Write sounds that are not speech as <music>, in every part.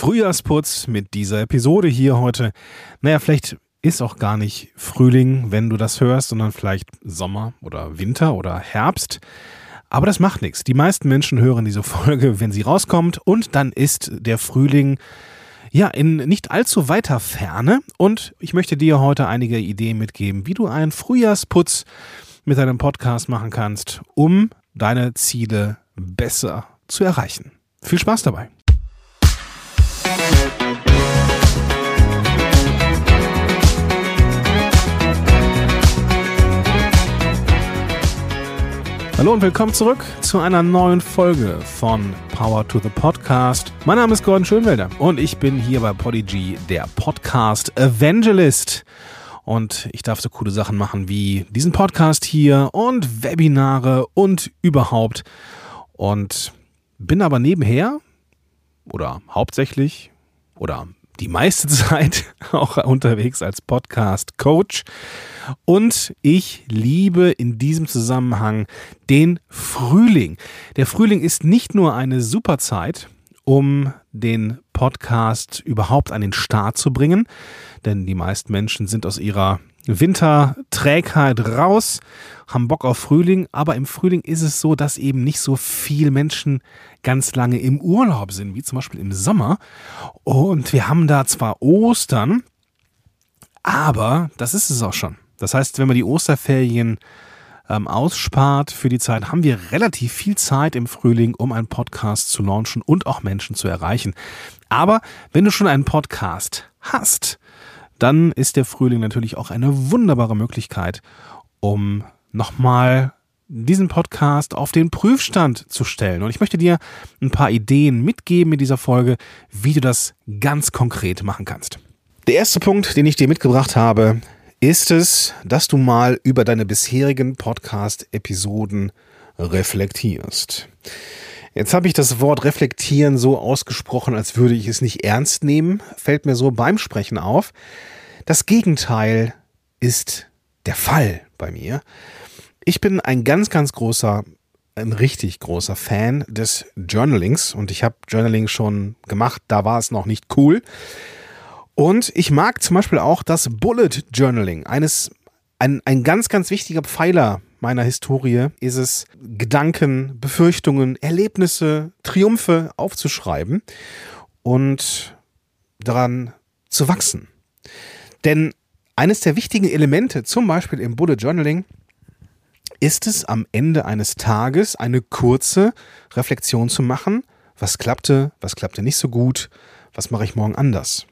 Frühjahrsputz mit dieser Episode hier heute. Naja, vielleicht ist auch gar nicht Frühling, wenn du das hörst, sondern vielleicht Sommer oder Winter oder Herbst. Aber das macht nichts. Die meisten Menschen hören diese Folge, wenn sie rauskommt und dann ist der Frühling ja in nicht allzu weiter Ferne und ich möchte dir heute einige Ideen mitgeben, wie du einen Frühjahrsputz mit deinem Podcast machen kannst, um deine Ziele besser zu erreichen. Viel Spaß dabei. Hallo und willkommen zurück zu einer neuen Folge von Power to the Podcast. Mein Name ist Gordon Schönwelder und ich bin hier bei Podigy, der Podcast Evangelist. Und ich darf so coole Sachen machen wie diesen Podcast hier und Webinare und überhaupt. Und bin aber nebenher oder hauptsächlich oder die meiste <laughs> Zeit auch unterwegs als Podcast-Coach. Und ich liebe in diesem Zusammenhang den Frühling. Der Frühling ist nicht nur eine super Zeit, um den Podcast überhaupt an den Start zu bringen, denn die meisten Menschen sind aus ihrer Winterträgheit raus, haben Bock auf Frühling, aber im Frühling ist es so, dass eben nicht so viele Menschen ganz lange im Urlaub sind, wie zum Beispiel im Sommer. Und wir haben da zwar Ostern, aber das ist es auch schon. Das heißt, wenn man die Osterferien ähm, ausspart für die Zeit, haben wir relativ viel Zeit im Frühling, um einen Podcast zu launchen und auch Menschen zu erreichen. Aber wenn du schon einen Podcast hast, dann ist der Frühling natürlich auch eine wunderbare Möglichkeit, um nochmal diesen Podcast auf den Prüfstand zu stellen. Und ich möchte dir ein paar Ideen mitgeben in dieser Folge, wie du das ganz konkret machen kannst. Der erste Punkt, den ich dir mitgebracht habe, ist es, dass du mal über deine bisherigen Podcast-Episoden reflektierst. Jetzt habe ich das Wort reflektieren so ausgesprochen, als würde ich es nicht ernst nehmen, fällt mir so beim Sprechen auf. Das Gegenteil ist der Fall bei mir. Ich bin ein ganz, ganz großer, ein richtig großer Fan des Journalings und ich habe Journaling schon gemacht, da war es noch nicht cool. Und ich mag zum Beispiel auch das Bullet Journaling. Eines, ein, ein ganz, ganz wichtiger Pfeiler meiner Historie ist es, Gedanken, Befürchtungen, Erlebnisse, Triumphe aufzuschreiben und daran zu wachsen. Denn eines der wichtigen Elemente, zum Beispiel im Bullet Journaling, ist es am Ende eines Tages eine kurze Reflexion zu machen, was klappte, was klappte nicht so gut, was mache ich morgen anders.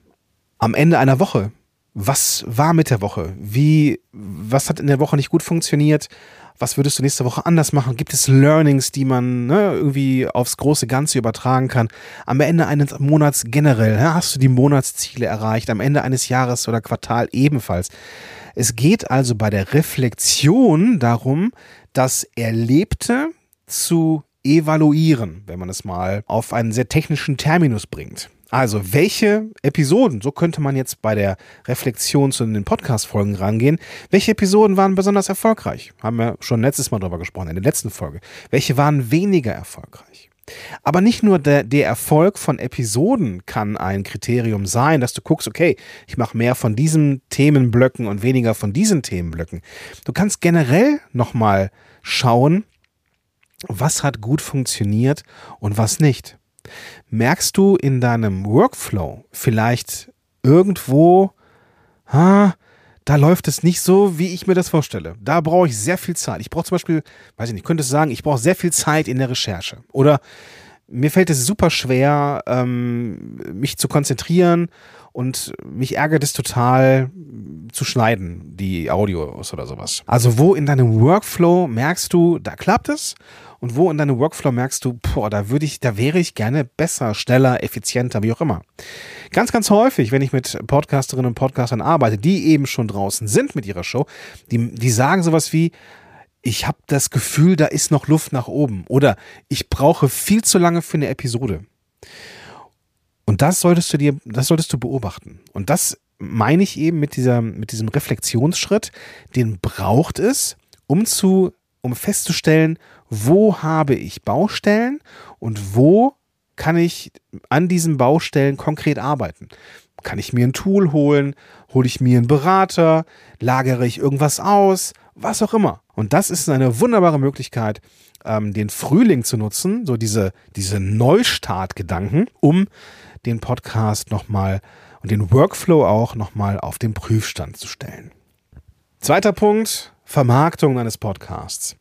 Am Ende einer Woche, was war mit der Woche? Wie, was hat in der Woche nicht gut funktioniert? was würdest du nächste Woche anders machen? Gibt es Learnings, die man ne, irgendwie aufs große Ganze übertragen kann? Am Ende eines Monats generell, ja, hast du die Monatsziele erreicht? Am Ende eines Jahres oder Quartal ebenfalls. Es geht also bei der Reflexion darum, das Erlebte zu evaluieren, wenn man es mal auf einen sehr technischen Terminus bringt. Also, welche Episoden, so könnte man jetzt bei der Reflexion zu den Podcast-Folgen rangehen, welche Episoden waren besonders erfolgreich? Haben wir schon letztes Mal darüber gesprochen, in der letzten Folge. Welche waren weniger erfolgreich? Aber nicht nur der, der Erfolg von Episoden kann ein Kriterium sein, dass du guckst, okay, ich mache mehr von diesen Themenblöcken und weniger von diesen Themenblöcken. Du kannst generell nochmal schauen, was hat gut funktioniert und was nicht. Merkst du in deinem Workflow vielleicht irgendwo, ha, da läuft es nicht so, wie ich mir das vorstelle. Da brauche ich sehr viel Zeit. Ich brauche zum Beispiel, weiß ich nicht, könnte sagen, ich brauche sehr viel Zeit in der Recherche. Oder mir fällt es super schwer, ähm, mich zu konzentrieren und mich ärgert es total zu schneiden, die Audios oder sowas. Also wo in deinem Workflow merkst du, da klappt es und wo in deinem Workflow merkst du, boah, da würde ich, da wäre ich gerne besser, schneller, effizienter, wie auch immer. Ganz, ganz häufig, wenn ich mit Podcasterinnen und Podcastern arbeite, die eben schon draußen sind mit ihrer Show, die, die sagen sowas wie, ich habe das Gefühl, da ist noch Luft nach oben oder ich brauche viel zu lange für eine Episode. Und das solltest du dir, das solltest du beobachten. Und das meine ich eben mit dieser, mit diesem Reflexionsschritt, den braucht es, um zu, um festzustellen, wo habe ich Baustellen und wo kann ich an diesen Baustellen konkret arbeiten? Kann ich mir ein Tool holen? Hole ich mir einen Berater? Lagere ich irgendwas aus? Was auch immer. Und das ist eine wunderbare Möglichkeit, ähm, den Frühling zu nutzen, so diese, diese Neustart-Gedanken, um den Podcast nochmal und den Workflow auch nochmal auf den Prüfstand zu stellen. Zweiter Punkt, Vermarktung eines Podcasts.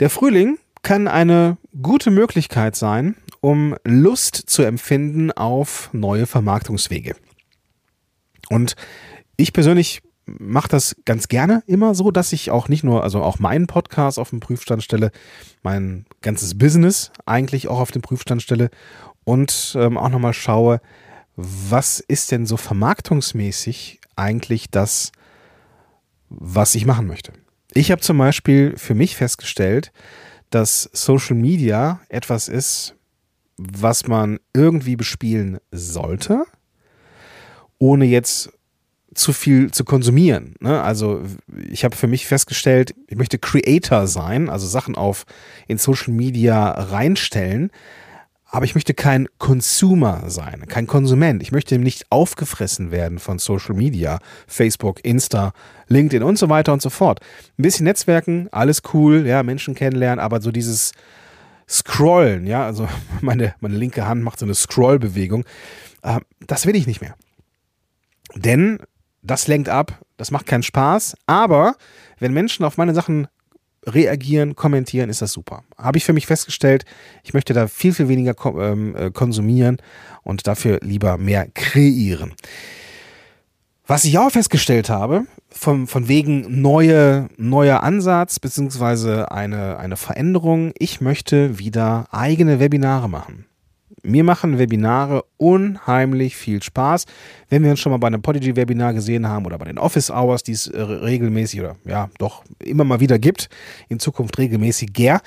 Der Frühling kann eine gute Möglichkeit sein, um Lust zu empfinden auf neue Vermarktungswege. Und ich persönlich mache das ganz gerne immer so, dass ich auch nicht nur, also auch meinen Podcast auf den Prüfstand stelle, mein ganzes Business eigentlich auch auf den Prüfstand stelle und ähm, auch nochmal schaue, was ist denn so vermarktungsmäßig eigentlich das, was ich machen möchte. Ich habe zum Beispiel für mich festgestellt, dass Social Media etwas ist, was man irgendwie bespielen sollte, ohne jetzt zu viel zu konsumieren. Ne? Also ich habe für mich festgestellt, ich möchte Creator sein, also Sachen auf in Social Media reinstellen, aber ich möchte kein Consumer sein, kein Konsument. Ich möchte nicht aufgefressen werden von Social Media, Facebook, Insta, LinkedIn und so weiter und so fort. Ein bisschen Netzwerken, alles cool, ja, Menschen kennenlernen, aber so dieses Scrollen, ja, also <laughs> meine, meine linke Hand macht so eine Scrollbewegung, äh, das will ich nicht mehr. Denn das lenkt ab, das macht keinen Spaß, aber wenn Menschen auf meine Sachen reagieren, kommentieren, ist das super. Habe ich für mich festgestellt, ich möchte da viel, viel weniger ähm, äh, konsumieren und dafür lieber mehr kreieren. Was ich auch festgestellt habe, von, von wegen neue, neuer Ansatz beziehungsweise eine, eine Veränderung, ich möchte wieder eigene Webinare machen. Mir machen Webinare unheimlich viel Spaß. Wenn wir uns schon mal bei einem Podigy-Webinar gesehen haben oder bei den Office Hours, die es äh, regelmäßig oder ja, doch immer mal wieder gibt, in Zukunft regelmäßiger,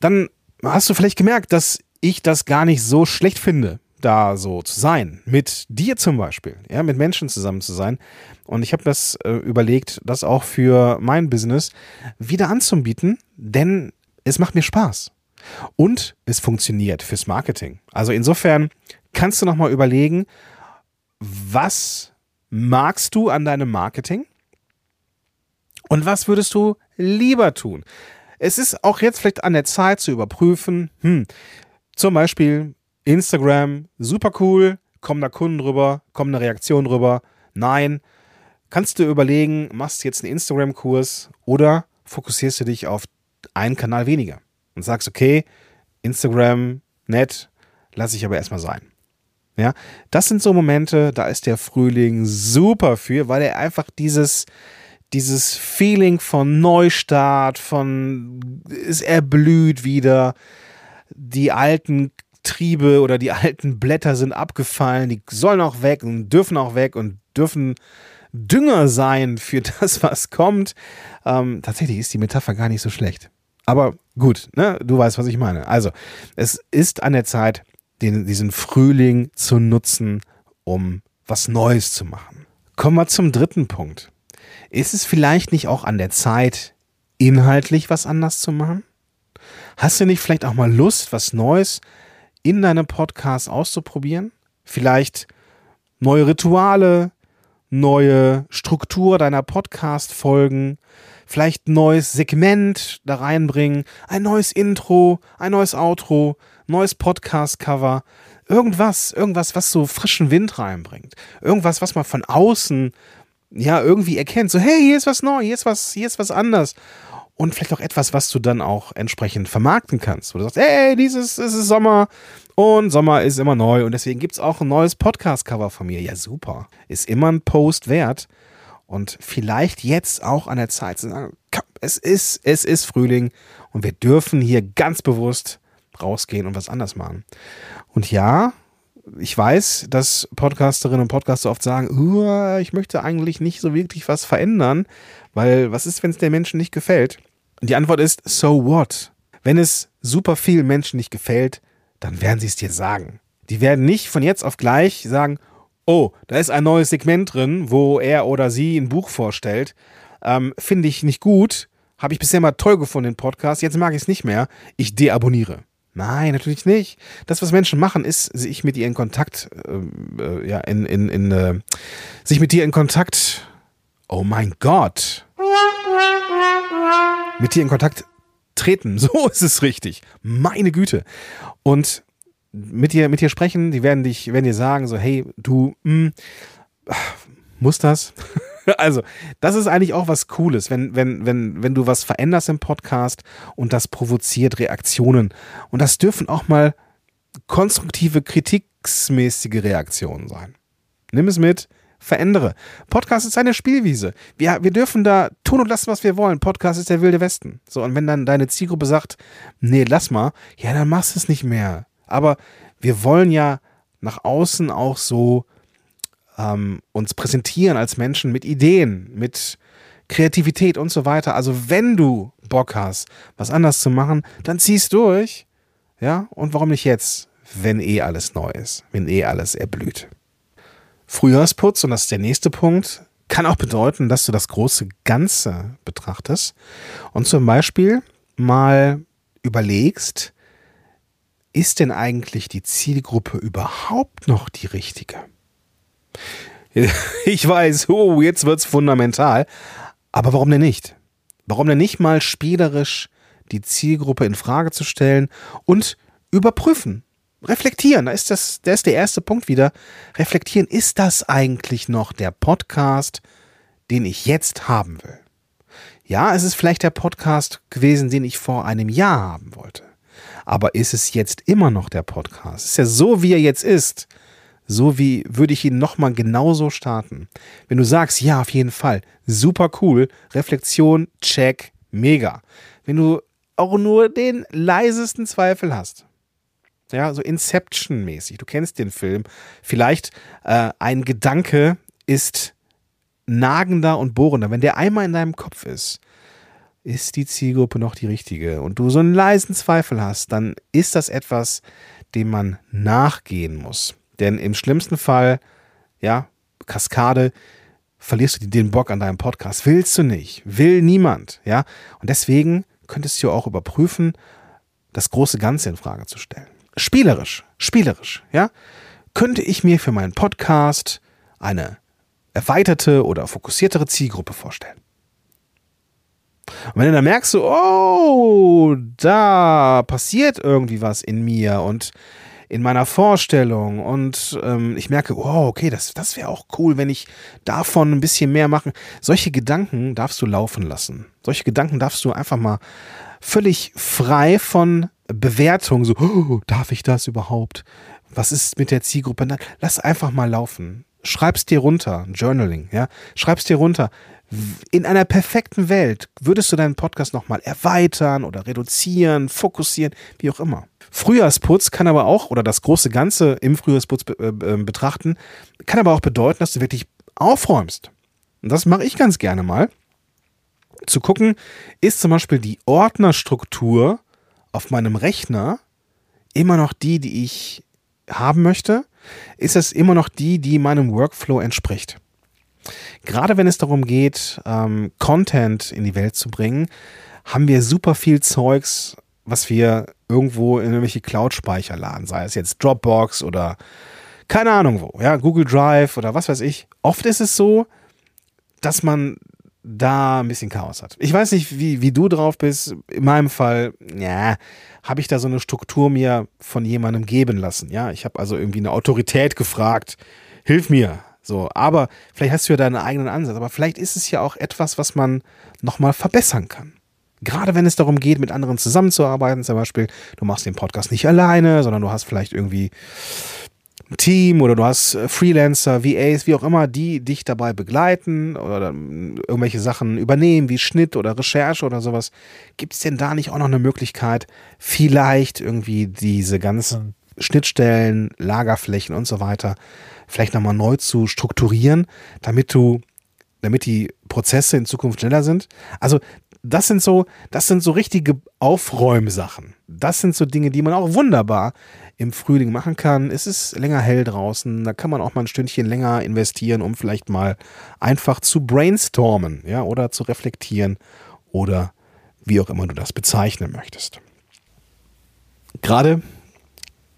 dann hast du vielleicht gemerkt, dass ich das gar nicht so schlecht finde, da so zu sein. Mit dir zum Beispiel, ja, mit Menschen zusammen zu sein. Und ich habe das äh, überlegt, das auch für mein Business wieder anzubieten, denn es macht mir Spaß. Und es funktioniert fürs Marketing. Also insofern kannst du nochmal überlegen, was magst du an deinem Marketing? Und was würdest du lieber tun? Es ist auch jetzt vielleicht an der Zeit zu überprüfen, hm, zum Beispiel Instagram, super cool, kommen da Kunden rüber, kommen eine Reaktion rüber, nein. Kannst du überlegen, machst du jetzt einen Instagram-Kurs oder fokussierst du dich auf einen Kanal weniger? Und sagst, okay, Instagram, nett, lasse ich aber erstmal sein. Ja, das sind so Momente, da ist der Frühling super für, weil er einfach dieses, dieses Feeling von Neustart, von es erblüht wieder, die alten Triebe oder die alten Blätter sind abgefallen, die sollen auch weg und dürfen auch weg und dürfen Dünger sein für <laughs> das, was kommt. Ähm, tatsächlich ist die Metapher gar nicht so schlecht. Aber gut, ne? du weißt, was ich meine. Also, es ist an der Zeit, den, diesen Frühling zu nutzen, um was Neues zu machen. Kommen wir zum dritten Punkt. Ist es vielleicht nicht auch an der Zeit, inhaltlich was anders zu machen? Hast du nicht vielleicht auch mal Lust, was Neues in deinem Podcast auszuprobieren? Vielleicht neue Rituale, neue Struktur deiner Podcast-Folgen, vielleicht ein neues Segment da reinbringen, ein neues Intro, ein neues Outro, neues Podcast-Cover, irgendwas, irgendwas, was so frischen Wind reinbringt, irgendwas, was man von außen ja irgendwie erkennt, so hey, hier ist was neu, hier ist was, hier ist was anders und vielleicht auch etwas, was du dann auch entsprechend vermarkten kannst, wo du sagst, hey, dieses ist Sommer und Sommer ist immer neu und deswegen gibt es auch ein neues Podcast-Cover von mir. Ja, super. Ist immer ein Post wert und vielleicht jetzt auch an der Zeit zu sagen, es ist, es ist Frühling und wir dürfen hier ganz bewusst rausgehen und was anders machen. Und ja, ich weiß, dass Podcasterinnen und Podcaster oft sagen, ich möchte eigentlich nicht so wirklich was verändern, weil was ist, wenn es den Menschen nicht gefällt? Und die Antwort ist, so what? Wenn es super vielen Menschen nicht gefällt, dann werden sie es dir sagen. Die werden nicht von jetzt auf gleich sagen, oh, da ist ein neues Segment drin, wo er oder sie ein Buch vorstellt. Ähm, Finde ich nicht gut. Habe ich bisher mal toll gefunden, den Podcast. Jetzt mag ich es nicht mehr. Ich deabonniere. Nein, natürlich nicht. Das, was Menschen machen, ist, sich mit dir in Kontakt, äh, äh, ja, in, in, in, äh, sich mit dir in Kontakt, oh mein Gott, mit dir in Kontakt treten. <laughs> So ist es richtig. Meine Güte. Und mit dir, mit dir sprechen, die werden dich, werden dir sagen, so, hey, du, mh, hm, muss das? <laughs> also, das ist eigentlich auch was Cooles, wenn, wenn, wenn, wenn du was veränderst im Podcast und das provoziert Reaktionen. Und das dürfen auch mal konstruktive, kritiksmäßige Reaktionen sein. Nimm es mit, verändere. Podcast ist eine Spielwiese. Wir, wir dürfen da tun und lassen, was wir wollen. Podcast ist der wilde Westen. So, und wenn dann deine Zielgruppe sagt, nee, lass mal, ja, dann machst du es nicht mehr. Aber wir wollen ja nach außen auch so ähm, uns präsentieren als Menschen mit Ideen, mit Kreativität und so weiter. Also wenn du Bock hast, was anders zu machen, dann zieh's durch. Ja, und warum nicht jetzt, wenn eh alles neu ist, wenn eh alles erblüht. Frühjahrsputz, und das ist der nächste Punkt, kann auch bedeuten, dass du das große Ganze betrachtest und zum Beispiel mal überlegst, ist denn eigentlich die Zielgruppe überhaupt noch die richtige? <laughs> Ich weiß, oh, jetzt wird's fundamental. Aber warum denn nicht? Warum denn nicht mal spielerisch die Zielgruppe in Frage zu stellen und überprüfen, reflektieren? Da ist das, da ist der erste Punkt wieder. Reflektieren, ist das eigentlich noch der Podcast, den ich jetzt haben will? Ja, es ist vielleicht der Podcast gewesen, den ich vor einem Jahr haben wollte. Aber ist es jetzt immer noch der Podcast? Ist ja so, wie er jetzt ist so wie würde ich ihn nochmal genauso starten. Wenn du sagst, ja, auf jeden Fall, super cool, Reflexion, check, mega. Wenn du auch nur den leisesten Zweifel hast, ja, so Inception-mäßig, du kennst den Film, vielleicht äh, ein Gedanke ist nagender und bohrender. Wenn der einmal in deinem Kopf ist, ist die Zielgruppe noch die richtige und du so einen leisen Zweifel hast, dann ist das etwas, dem man nachgehen muss. Denn im schlimmsten Fall, ja, Kaskade, verlierst du den Bock an deinem Podcast. Willst du nicht. Will niemand. Ja. Und deswegen könntest du auch überprüfen, das große Ganze in Frage zu stellen. Spielerisch, spielerisch, ja. Könnte ich mir für meinen Podcast eine erweiterte oder fokussiertere Zielgruppe vorstellen? Und wenn du dann merkst, so, oh, da passiert irgendwie was in mir und in meiner Vorstellung und ähm, ich merke, wow, okay, das, das wäre auch cool, wenn ich davon ein bisschen mehr machen. Solche Gedanken darfst du laufen lassen. Solche Gedanken darfst du einfach mal völlig frei von Bewertung, so, oh, darf ich das überhaupt? Was ist mit der Zielgruppe? Lass einfach mal laufen. Schreib's dir runter, Journaling, ja. Schreib's dir runter. In einer perfekten Welt würdest du deinen Podcast nochmal erweitern oder reduzieren, fokussieren, wie auch immer. Frühjahrsputz kann aber auch, oder das große Ganze im Frühjahrsputz be äh, betrachten, kann aber auch bedeuten, dass du wirklich aufräumst. Und das mache ich ganz gerne mal. Zu gucken, ist zum Beispiel die Ordnerstruktur auf meinem Rechner immer noch die, die ich haben möchte? Ist es immer noch die, die meinem Workflow entspricht? Gerade wenn es darum geht, ähm, Content in die Welt zu bringen, haben wir super viel Zeugs, was wir irgendwo in irgendwelche Cloud-Speicher laden, sei es jetzt Dropbox oder keine Ahnung wo, ja, Google Drive oder was weiß ich. Oft ist es so, dass man da ein bisschen Chaos hat. Ich weiß nicht, wie, wie du drauf bist. In meinem Fall, ja, habe ich da so eine Struktur mir von jemandem geben lassen. Ja, ich habe also irgendwie eine Autorität gefragt, hilf mir. So, aber vielleicht hast du ja deinen eigenen Ansatz. Aber vielleicht ist es ja auch etwas, was man nochmal verbessern kann. Gerade wenn es darum geht, mit anderen zusammenzuarbeiten, zum Beispiel, du machst den Podcast nicht alleine, sondern du hast vielleicht irgendwie Team oder du hast äh, Freelancer, VAs, wie auch immer, die dich dabei begleiten oder irgendwelche Sachen übernehmen, wie Schnitt oder Recherche oder sowas. Gibt es denn da nicht auch noch eine Möglichkeit, vielleicht irgendwie diese ganzen Schnittstellen, Lagerflächen und so weiter vielleicht nochmal neu zu strukturieren, damit du damit die Prozesse in Zukunft schneller sind. Also das sind so, das sind so richtige Aufräumsachen. Das sind so Dinge, die man auch wunderbar im Frühling machen kann. Es ist länger hell draußen, da kann man auch mal ein Stündchen länger investieren, um vielleicht mal einfach zu brainstormen, ja, oder zu reflektieren oder wie auch immer du das bezeichnen möchtest. Gerade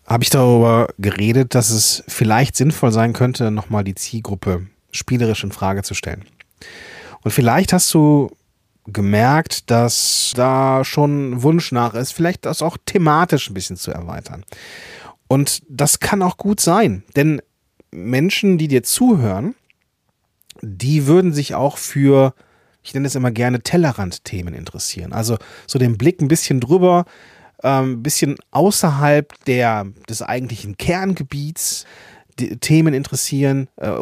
habe ich darüber geredet, dass es vielleicht sinnvoll sein könnte, nochmal die Zielgruppe spielerisch in Frage zu stellen. Und vielleicht hast du gemerkt, dass da schon Wunsch nach ist, vielleicht das auch thematisch ein bisschen zu erweitern. Und das kann auch gut sein, denn Menschen, die dir zuhören, die würden sich auch für, ich nenne es immer gerne Tellerrand-Themen interessieren. Also so den Blick ein bisschen drüber, ein ähm, bisschen außerhalb der, des eigentlichen Kerngebiets, die Themen interessieren, äh,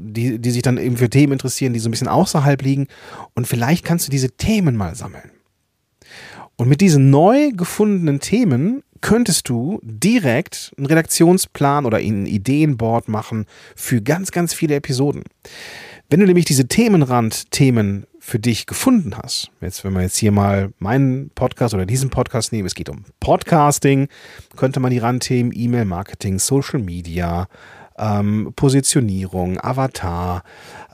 die, die sich dann eben für Themen interessieren, die so ein bisschen außerhalb liegen. Und vielleicht kannst du diese Themen mal sammeln. Und mit diesen neu gefundenen Themen könntest du direkt einen Redaktionsplan oder ein Ideenboard machen für ganz, ganz viele Episoden. Wenn du nämlich diese Themenrand-Themen für dich gefunden hast, jetzt wenn wir jetzt hier mal meinen Podcast oder diesen Podcast nehmen, es geht um Podcasting, könnte man die Randthemen E-Mail-Marketing, Social Media, ähm, Positionierung, Avatar,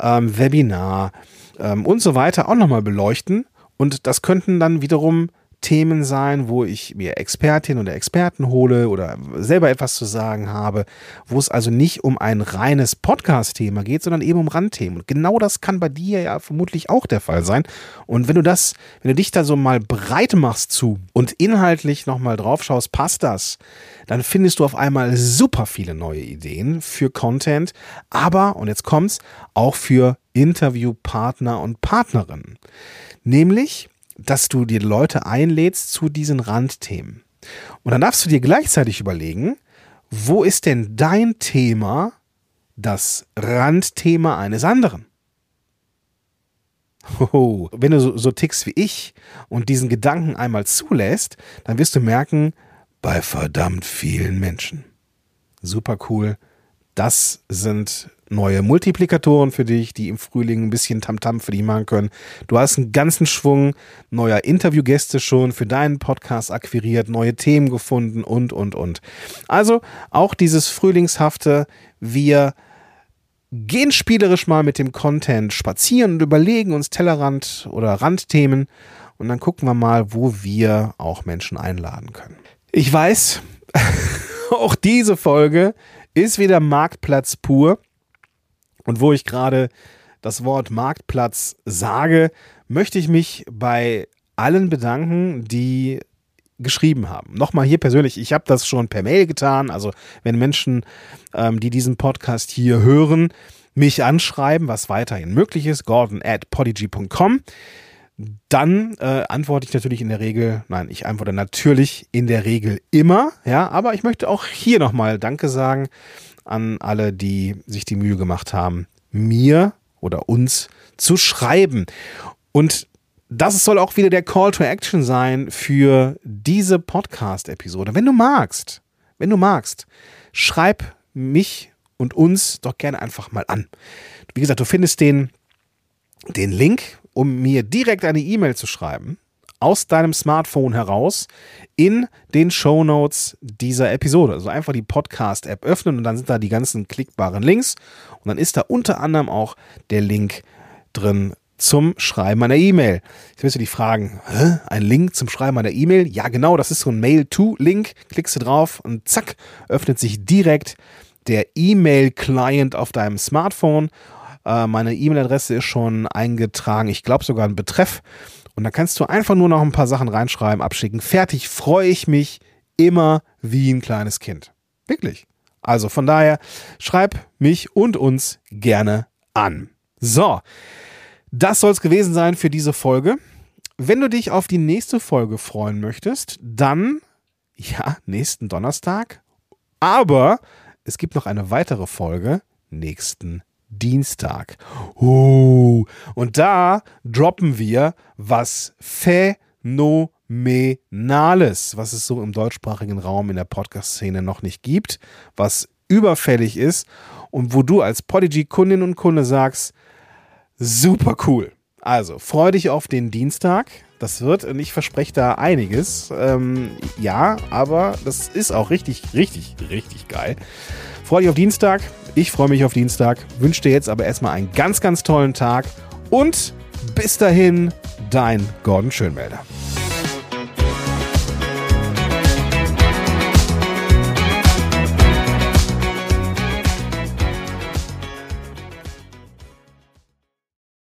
ähm, Webinar ähm, und so weiter auch nochmal beleuchten. Und das könnten dann wiederum Themen sein, wo ich mir Expertin oder Experten hole oder selber etwas zu sagen habe, wo es also nicht um ein reines Podcast-Thema geht, sondern eben um Randthemen. Und genau das kann bei dir ja vermutlich auch der Fall sein. Und wenn du das, wenn du dich da so mal breit machst zu und inhaltlich nochmal drauf schaust, passt das, dann findest du auf einmal super viele neue Ideen für Content, aber, und jetzt kommt's, auch für Interviewpartner und Partnerinnen. Nämlich, dass du dir Leute einlädst zu diesen Randthemen. Und dann darfst du dir gleichzeitig überlegen, wo ist denn dein Thema das Randthema eines anderen? Oh, wenn du so, so tickst wie ich und diesen Gedanken einmal zulässt, dann wirst du merken, bei verdammt vielen Menschen. Super cool. Das sind neue Multiplikatoren für dich, die im Frühling ein bisschen Tamtam -Tam für dich machen können. Du hast einen ganzen Schwung neuer Interviewgäste schon für deinen Podcast akquiriert, neue Themen gefunden und, und, und. Also auch dieses Frühlingshafte, wir gehen spielerisch mal mit dem Content spazieren und überlegen uns Tellerrand oder Randthemen und dann gucken wir mal, wo wir auch Menschen einladen können. Ich weiß, <laughs> auch diese Folge ist wieder Marktplatz pur. Und wo ich gerade das Wort Marktplatz sage, möchte ich mich bei allen bedanken, die geschrieben haben. Nochmal hier persönlich, ich habe das schon per Mail getan. Also wenn Menschen, ähm, die diesen Podcast hier hören, mich anschreiben, was weiterhin möglich ist, gordon at podigy.com, dann äh, antworte ich natürlich in der Regel, nein, ich antworte natürlich in der Regel immer, ja, aber ich möchte auch hier nochmal Danke sagen an alle, die sich die Mühe gemacht haben, mir oder uns zu schreiben. Und das soll auch wieder der Call to Action sein für diese Podcast-Episode. Wenn du magst, wenn du magst, schreib mich und uns doch gerne einfach mal an. Wie gesagt, du findest den, den Link, um mir direkt eine E-Mail zu schreiben, aus deinem Smartphone heraus in den Show Notes dieser Episode. Also einfach die Podcast-App öffnen und dann sind da die ganzen klickbaren Links. Und dann ist da unter anderem auch der Link drin zum Schreiben einer E-Mail. Jetzt wirst du dich fragen, Hä? ein Link zum Schreiben einer E-Mail? Ja, genau, das ist so ein Mail-to-Link. Klickst du drauf und zack, öffnet sich direkt der E-Mail-Client auf deinem Smartphone. Äh, meine E-Mail-Adresse ist schon eingetragen. Ich glaube sogar ein Betreff. Und da kannst du einfach nur noch ein paar Sachen reinschreiben, abschicken. Fertig, freue ich mich immer wie ein kleines Kind. Wirklich. Also von daher, schreib mich und uns gerne an. So, das soll es gewesen sein für diese Folge. Wenn du dich auf die nächste Folge freuen möchtest, dann, ja, nächsten Donnerstag. Aber es gibt noch eine weitere Folge nächsten Dienstag. Uh, und da droppen wir was Phänomenales, was es so im deutschsprachigen Raum in der Podcast-Szene noch nicht gibt, was überfällig ist und wo du als Podigy-Kundin und Kunde sagst, super cool. Also, freu dich auf den Dienstag. Das wird, und ich verspreche da einiges. Ähm, ja, aber das ist auch richtig, richtig, richtig geil. Freu dich auf Dienstag. Ich freue mich auf Dienstag. Wünsche dir jetzt aber erstmal einen ganz, ganz tollen Tag. Und bis dahin, dein Gordon Schönmelder.